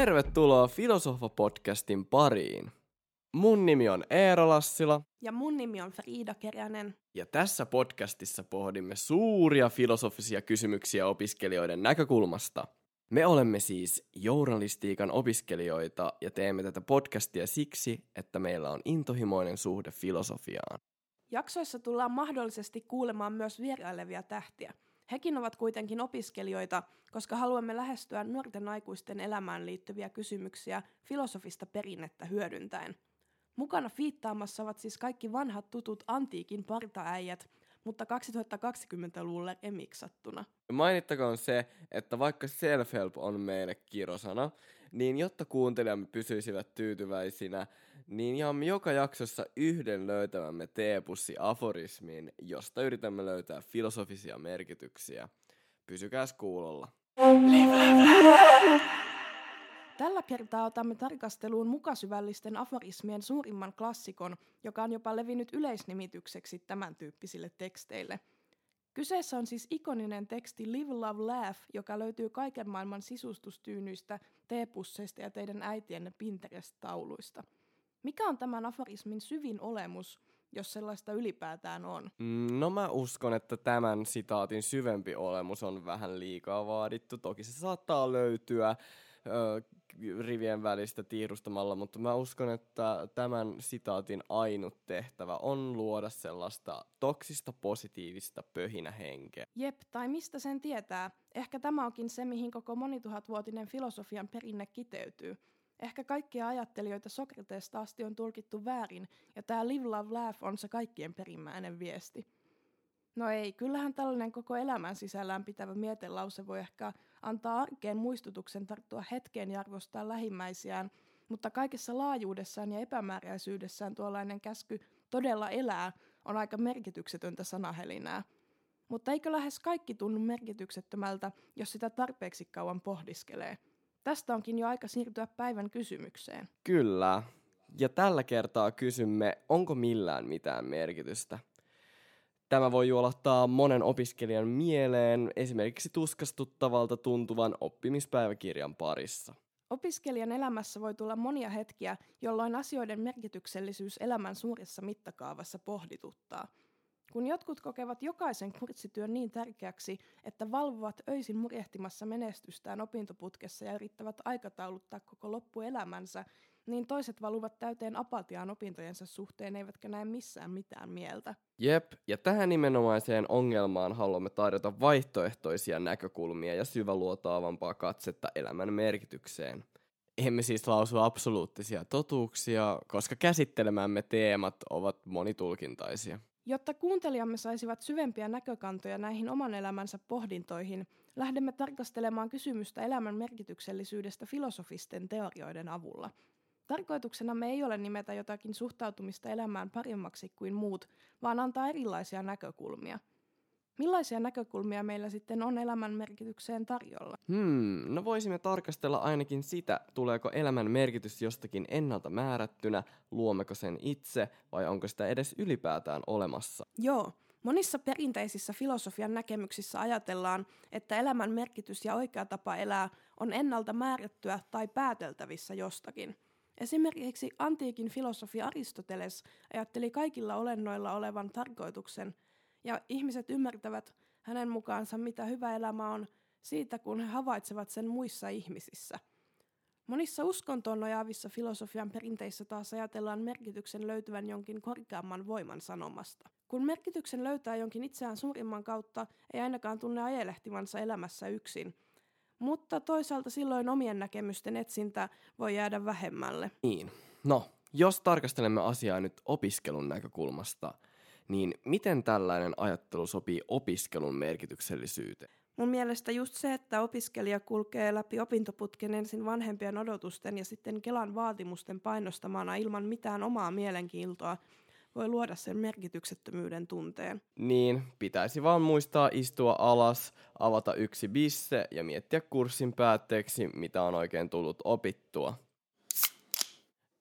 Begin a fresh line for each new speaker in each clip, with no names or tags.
Tervetuloa Filosofa-podcastin pariin. Mun nimi on Eero Lassila.
Ja mun nimi on Frida Keränen.
Ja tässä podcastissa pohdimme suuria filosofisia kysymyksiä opiskelijoiden näkökulmasta. Me olemme siis journalistiikan opiskelijoita ja teemme tätä podcastia siksi, että meillä on intohimoinen suhde filosofiaan.
Jaksoissa tullaan mahdollisesti kuulemaan myös vierailevia tähtiä – Hekin ovat kuitenkin opiskelijoita, koska haluamme lähestyä nuorten aikuisten elämään liittyviä kysymyksiä filosofista perinnettä hyödyntäen. Mukana fiittaamassa ovat siis kaikki vanhat tutut antiikin partaäijät, mutta 2020-luvulle emiksattuna.
Mainittakoon se, että vaikka self-help on meille kirosana, niin jotta kuuntelijamme pysyisivät tyytyväisinä, niin jaamme joka jaksossa yhden löytämämme teepussi aforismiin, josta yritämme löytää filosofisia merkityksiä. Pysykääs kuulolla.
Tällä kertaa otamme tarkasteluun mukasyvällisten aforismien suurimman klassikon, joka on jopa levinnyt yleisnimitykseksi tämän tyyppisille teksteille – Kyseessä on siis ikoninen teksti Live, Love, Laugh, joka löytyy kaiken maailman sisustustyynyistä, teepusseista ja teidän äitienne Pinterest-tauluista. Mikä on tämän aforismin syvin olemus, jos sellaista ylipäätään on?
Mm, no mä uskon, että tämän sitaatin syvempi olemus on vähän liikaa vaadittu. Toki se saattaa löytyä ö, rivien välistä tiirustamalla, mutta mä uskon, että tämän sitaatin ainut tehtävä on luoda sellaista toksista positiivista pöhinähenkeä.
Jep, tai mistä sen tietää? Ehkä tämä onkin se, mihin koko monituhatvuotinen filosofian perinne kiteytyy. Ehkä kaikkia ajattelijoita Sokrateesta asti on tulkittu väärin, ja tämä live, love, laugh on se kaikkien perimmäinen viesti. No ei, kyllähän tällainen koko elämän sisällään pitävä mietelause voi ehkä antaa arkeen muistutuksen tarttua hetkeen ja arvostaa lähimmäisiään, mutta kaikessa laajuudessaan ja epämääräisyydessään tuollainen käsky todella elää on aika merkityksetöntä sanahelinää. Mutta eikö lähes kaikki tunnu merkityksettömältä, jos sitä tarpeeksi kauan pohdiskelee? Tästä onkin jo aika siirtyä päivän kysymykseen.
Kyllä. Ja tällä kertaa kysymme, onko millään mitään merkitystä? Tämä voi juolahtaa monen opiskelijan mieleen esimerkiksi tuskastuttavalta tuntuvan oppimispäiväkirjan parissa.
Opiskelijan elämässä voi tulla monia hetkiä, jolloin asioiden merkityksellisyys elämän suuressa mittakaavassa pohdituttaa. Kun jotkut kokevat jokaisen kurssityön niin tärkeäksi, että valvovat öisin murjehtimassa menestystään opintoputkessa ja yrittävät aikatauluttaa koko loppuelämänsä, niin toiset valuvat täyteen apatiaan opintojensa suhteen eivätkä näe missään mitään mieltä.
Jep, ja tähän nimenomaiseen ongelmaan haluamme tarjota vaihtoehtoisia näkökulmia ja syväluotaavampaa katsetta elämän merkitykseen. Emme siis lausu absoluuttisia totuuksia, koska käsittelemämme teemat ovat monitulkintaisia.
Jotta kuuntelijamme saisivat syvempiä näkökantoja näihin oman elämänsä pohdintoihin, lähdemme tarkastelemaan kysymystä elämän merkityksellisyydestä filosofisten teorioiden avulla – Tarkoituksena me ei ole nimetä jotakin suhtautumista elämään paremmaksi kuin muut, vaan antaa erilaisia näkökulmia. Millaisia näkökulmia meillä sitten on elämän merkitykseen tarjolla?
Hmm, no voisimme tarkastella ainakin sitä, tuleeko elämän merkitys jostakin ennalta määrättynä, luommeko sen itse vai onko sitä edes ylipäätään olemassa?
Joo, monissa perinteisissä filosofian näkemyksissä ajatellaan, että elämän merkitys ja oikea tapa elää on ennalta määrättyä tai pääteltävissä jostakin – Esimerkiksi antiikin filosofi Aristoteles ajatteli kaikilla olennoilla olevan tarkoituksen, ja ihmiset ymmärtävät hänen mukaansa, mitä hyvä elämä on, siitä kun he havaitsevat sen muissa ihmisissä. Monissa uskontoon nojaavissa filosofian perinteissä taas ajatellaan merkityksen löytyvän jonkin korkeamman voiman sanomasta. Kun merkityksen löytää jonkin itseään suurimman kautta, ei ainakaan tunne ajelehtivansa elämässä yksin – mutta toisaalta silloin omien näkemysten etsintä voi jäädä vähemmälle.
Niin. No, jos tarkastelemme asiaa nyt opiskelun näkökulmasta, niin miten tällainen ajattelu sopii opiskelun merkityksellisyyteen?
Mun mielestä just se, että opiskelija kulkee läpi opintoputken ensin vanhempien odotusten ja sitten Kelan vaatimusten painostamana ilman mitään omaa mielenkiintoa, voi luoda sen merkityksettömyyden tunteen.
Niin, pitäisi vaan muistaa istua alas, avata yksi bisse ja miettiä kurssin päätteeksi, mitä on oikein tullut opittua.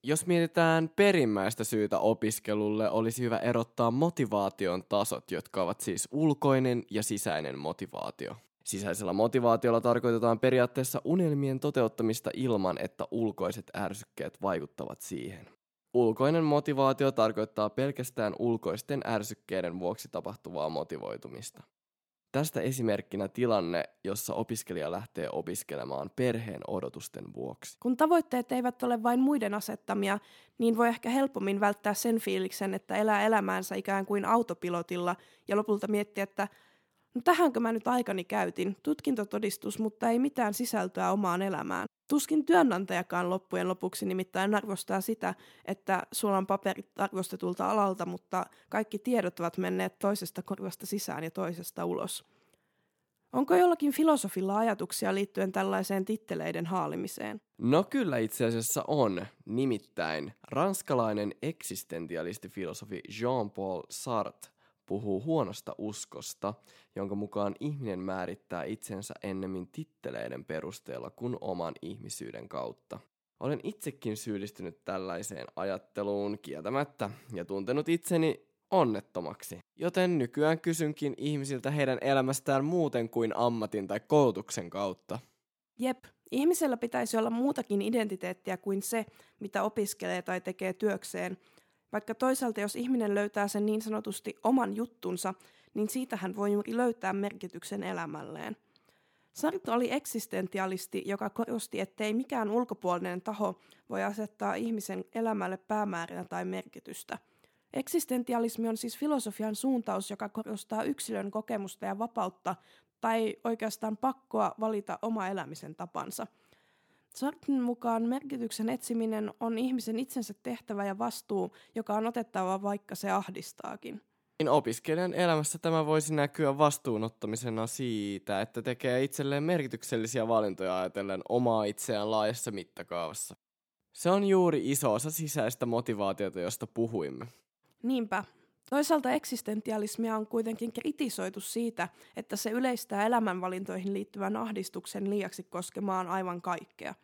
Jos mietitään perimmäistä syytä opiskelulle, olisi hyvä erottaa motivaation tasot, jotka ovat siis ulkoinen ja sisäinen motivaatio. Sisäisellä motivaatiolla tarkoitetaan periaatteessa unelmien toteuttamista ilman, että ulkoiset ärsykkeet vaikuttavat siihen. Ulkoinen motivaatio tarkoittaa pelkästään ulkoisten ärsykkeiden vuoksi tapahtuvaa motivoitumista. Tästä esimerkkinä tilanne, jossa opiskelija lähtee opiskelemaan perheen odotusten vuoksi.
Kun tavoitteet eivät ole vain muiden asettamia, niin voi ehkä helpommin välttää sen fiiliksen, että elää elämäänsä ikään kuin autopilotilla ja lopulta miettiä, että no tähänkö mä nyt aikani käytin, tutkintotodistus, mutta ei mitään sisältöä omaan elämään. Tuskin työnantajakaan loppujen lopuksi nimittäin arvostaa sitä, että sulla on paperit arvostetulta alalta, mutta kaikki tiedot ovat menneet toisesta korvasta sisään ja toisesta ulos. Onko jollakin filosofilla ajatuksia liittyen tällaiseen titteleiden haalimiseen?
No kyllä itse asiassa on. Nimittäin ranskalainen eksistentialistifilosofi Jean-Paul Sartre puhuu huonosta uskosta, jonka mukaan ihminen määrittää itsensä ennemmin titteleiden perusteella kuin oman ihmisyyden kautta. Olen itsekin syyllistynyt tällaiseen ajatteluun kieltämättä ja tuntenut itseni onnettomaksi. Joten nykyään kysynkin ihmisiltä heidän elämästään muuten kuin ammatin tai koulutuksen kautta.
Jep, ihmisellä pitäisi olla muutakin identiteettiä kuin se, mitä opiskelee tai tekee työkseen, vaikka toisaalta jos ihminen löytää sen niin sanotusti oman juttunsa, niin siitä hän voi juuri löytää merkityksen elämälleen. Sartre oli eksistentialisti, joka korosti, ettei mikään ulkopuolinen taho voi asettaa ihmisen elämälle päämäärää tai merkitystä. Eksistentialismi on siis filosofian suuntaus, joka korostaa yksilön kokemusta ja vapautta tai oikeastaan pakkoa valita oma elämisen tapansa – Sartren mukaan merkityksen etsiminen on ihmisen itsensä tehtävä ja vastuu, joka on otettava vaikka se ahdistaakin.
Niin opiskelijan elämässä tämä voisi näkyä vastuunottamisena siitä, että tekee itselleen merkityksellisiä valintoja ajatellen omaa itseään laajassa mittakaavassa. Se on juuri iso osa sisäistä motivaatiota, josta puhuimme.
Niinpä. Toisaalta eksistentialismia on kuitenkin kritisoitu siitä, että se yleistää elämänvalintoihin liittyvän ahdistuksen liiaksi koskemaan aivan kaikkea.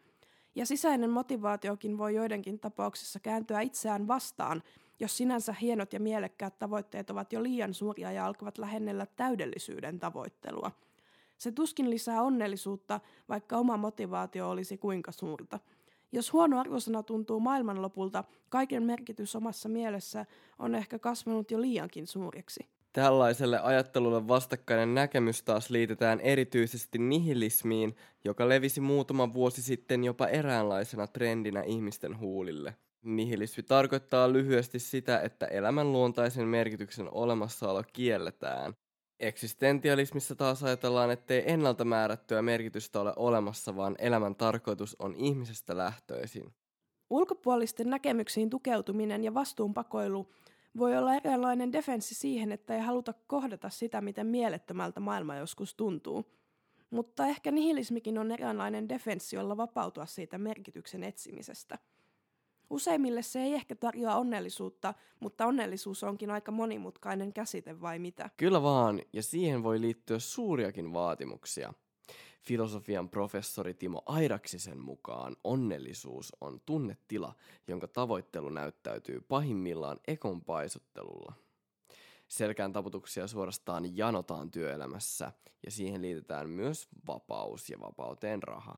Ja sisäinen motivaatiokin voi joidenkin tapauksissa kääntyä itseään vastaan, jos sinänsä hienot ja mielekkäät tavoitteet ovat jo liian suuria ja alkavat lähennellä täydellisyyden tavoittelua. Se tuskin lisää onnellisuutta, vaikka oma motivaatio olisi kuinka suurta – jos huono arvosana tuntuu maailmanlopulta, kaiken merkitys omassa mielessä on ehkä kasvanut jo liiankin suureksi.
Tällaiselle ajattelulle vastakkainen näkemys taas liitetään erityisesti nihilismiin, joka levisi muutama vuosi sitten jopa eräänlaisena trendinä ihmisten huulille. Nihilismi tarkoittaa lyhyesti sitä, että elämän luontaisen merkityksen olemassaolo kielletään, Eksistentialismissa taas ajatellaan, ettei ennalta määrättyä merkitystä ole olemassa, vaan elämän tarkoitus on ihmisestä lähtöisin.
Ulkopuolisten näkemyksiin tukeutuminen ja vastuunpakoilu voi olla eräänlainen defenssi siihen, että ei haluta kohdata sitä, miten mielettömältä maailma joskus tuntuu. Mutta ehkä nihilismikin on eräänlainen defenssi, jolla vapautua siitä merkityksen etsimisestä – Useimmille se ei ehkä tarjoa onnellisuutta, mutta onnellisuus onkin aika monimutkainen käsite vai mitä?
Kyllä vaan, ja siihen voi liittyä suuriakin vaatimuksia. Filosofian professori Timo Airaksisen mukaan onnellisuus on tunnetila, jonka tavoittelu näyttäytyy pahimmillaan ekon paisuttelulla. Selkään taputuksia suorastaan janotaan työelämässä, ja siihen liitetään myös vapaus ja vapauteen raha.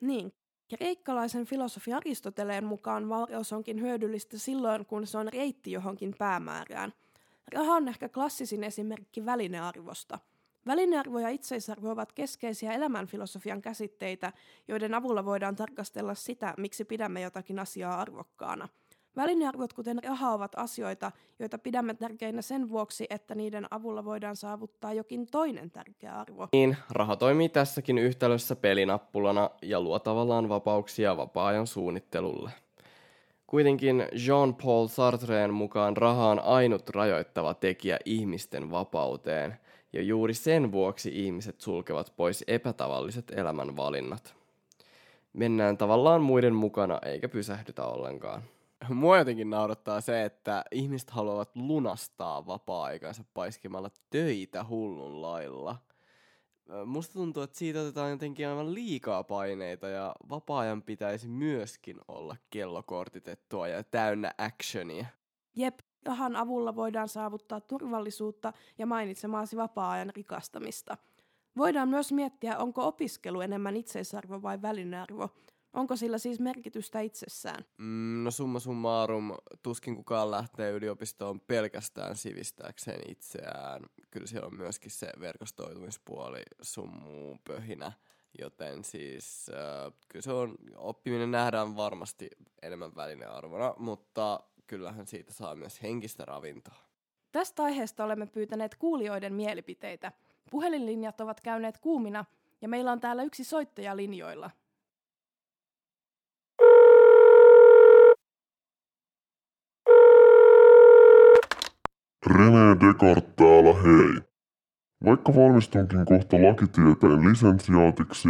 Niin, Kreikkalaisen filosofi Aristoteleen mukaan vauraus onkin hyödyllistä silloin, kun se on reitti johonkin päämäärään. Raha on ehkä klassisin esimerkki välinearvosta. Välinearvo ja itseisarvo ovat keskeisiä elämänfilosofian käsitteitä, joiden avulla voidaan tarkastella sitä, miksi pidämme jotakin asiaa arvokkaana – Välinearvot kuten raha ovat asioita, joita pidämme tärkeinä sen vuoksi, että niiden avulla voidaan saavuttaa jokin toinen tärkeä arvo.
Niin, raha toimii tässäkin yhtälössä pelinappulana ja luo tavallaan vapauksia vapaa-ajan suunnittelulle. Kuitenkin Jean-Paul Sartreen mukaan raha on ainut rajoittava tekijä ihmisten vapauteen, ja juuri sen vuoksi ihmiset sulkevat pois epätavalliset elämänvalinnat. Mennään tavallaan muiden mukana eikä pysähdytä ollenkaan mua jotenkin naurattaa se, että ihmiset haluavat lunastaa vapaa-aikansa paiskimalla töitä hullun lailla. Musta tuntuu, että siitä otetaan jotenkin aivan liikaa paineita ja vapaa-ajan pitäisi myöskin olla kellokortitettua ja täynnä actionia.
Jep, rahan avulla voidaan saavuttaa turvallisuutta ja mainitsemaasi vapaa-ajan rikastamista. Voidaan myös miettiä, onko opiskelu enemmän itseisarvo vai välinearvo. Onko sillä siis merkitystä itsessään?
Mm, no summa summarum, tuskin kukaan lähtee yliopistoon pelkästään sivistääkseen itseään. Kyllä siellä on myöskin se verkostoitumispuoli, summu, pöhinä. Joten siis äh, kyllä se on, oppiminen nähdään varmasti enemmän välinearvona, mutta kyllähän siitä saa myös henkistä ravintoa.
Tästä aiheesta olemme pyytäneet kuulijoiden mielipiteitä. Puhelinlinjat ovat käyneet kuumina ja meillä on täällä yksi soittaja linjoilla.
René Descartes täällä hei. Vaikka valmistunkin kohta lakitieteen lisensiaatiksi,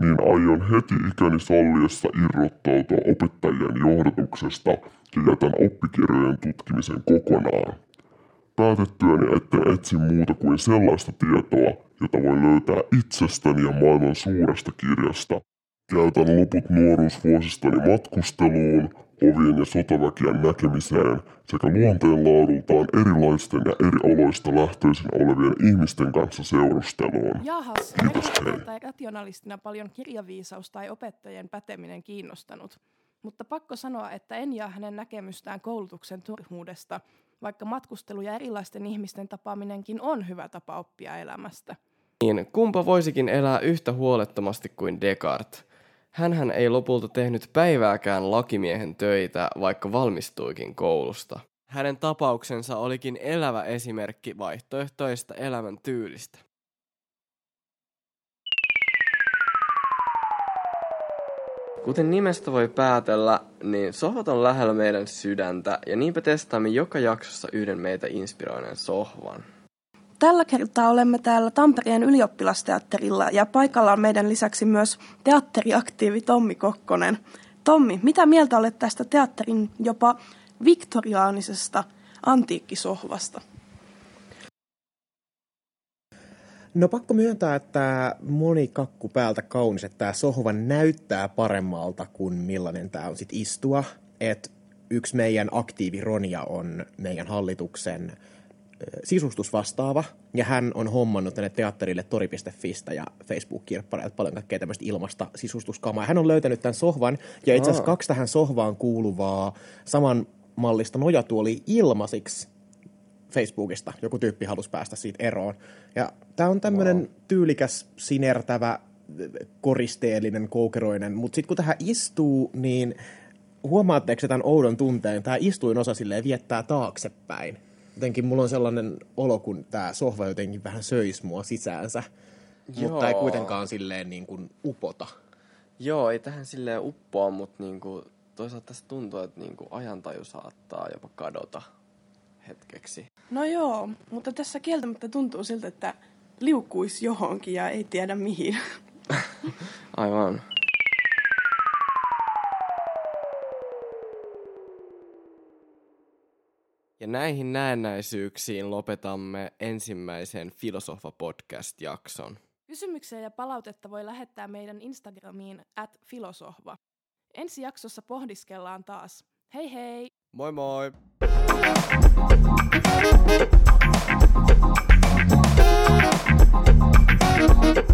niin aion heti ikäni salliessa irrottautua opettajien johdatuksesta ja jätän oppikirjojen tutkimisen kokonaan. Päätettyäni, etten etsi muuta kuin sellaista tietoa, jota voi löytää itsestäni ja maailman suuresta kirjasta. Käytän loput nuoruusvuosistani matkusteluun, ovien ja sotaväkien näkemiseen sekä luonteenlaadultaan erilaisten ja eri oloista lähtöisin olevien ihmisten kanssa seurusteluun.
Jahas,
Kiitos, hei.
tai rationalistina paljon kirjaviisaus tai opettajien päteminen kiinnostanut. Mutta pakko sanoa, että en jaa hänen näkemystään koulutuksen turhuudesta, vaikka matkustelu ja erilaisten ihmisten tapaaminenkin on hyvä tapa oppia elämästä.
Niin, kumpa voisikin elää yhtä huolettomasti kuin Descartes. Hänhän ei lopulta tehnyt päivääkään lakimiehen töitä, vaikka valmistuikin koulusta. Hänen tapauksensa olikin elävä esimerkki vaihtoehtoista elämän tyylistä. Kuten nimestä voi päätellä, niin sohvat on lähellä meidän sydäntä ja niinpä testaamme joka jaksossa yhden meitä inspiroineen sohvan.
Tällä kertaa olemme täällä Tampereen ylioppilasteatterilla ja paikalla on meidän lisäksi myös teatteriaktiivi Tommi Kokkonen. Tommi, mitä mieltä olet tästä teatterin jopa viktoriaanisesta antiikkisohvasta?
No pakko myöntää, että moni kakku päältä kaunis, että tämä sohva näyttää paremmalta kuin millainen tämä on sit istua. Et yksi meidän aktiivi Ronja on meidän hallituksen ö, sisustusvastaava, ja hän on hommannut tänne teatterille tori.fistä ja Facebook-kirppareilta paljon kaikkea tämmöistä ilmasta sisustuskamaa. Hän on löytänyt tämän sohvan, ja itse asiassa kaksi tähän sohvaan kuuluvaa saman mallista nojatuoli ilmasiksi Facebookista. Joku tyyppi halusi päästä siitä eroon. Ja tämä on tämmöinen wow. tyylikäs, sinertävä, koristeellinen, koukeroinen, mutta sitten kun tähän istuu, niin huomaatteko tämän oudon tunteen? Tämä istuin osa silleen viettää taaksepäin. Jotenkin mulla on sellainen olo, kun tämä sohva jotenkin vähän söisi mua sisäänsä. Mutta ei
Joo.
kuitenkaan silleen niin kuin upota.
Joo, ei tähän silleen uppoa, mutta niinku, toisaalta tässä tuntuu, että niinku ajantaju saattaa jopa kadota hetkeksi.
No joo, mutta tässä kieltämättä tuntuu siltä, että liukkuisi johonkin ja ei tiedä mihin.
Aivan. Ja näihin näennäisyyksiin lopetamme ensimmäisen Filosofa-podcast-jakson.
Kysymyksiä ja palautetta voi lähettää meidän Instagramiin at filosohva. Ensi jaksossa pohdiskellaan taas. Hei hei!
Moi moi!
Thank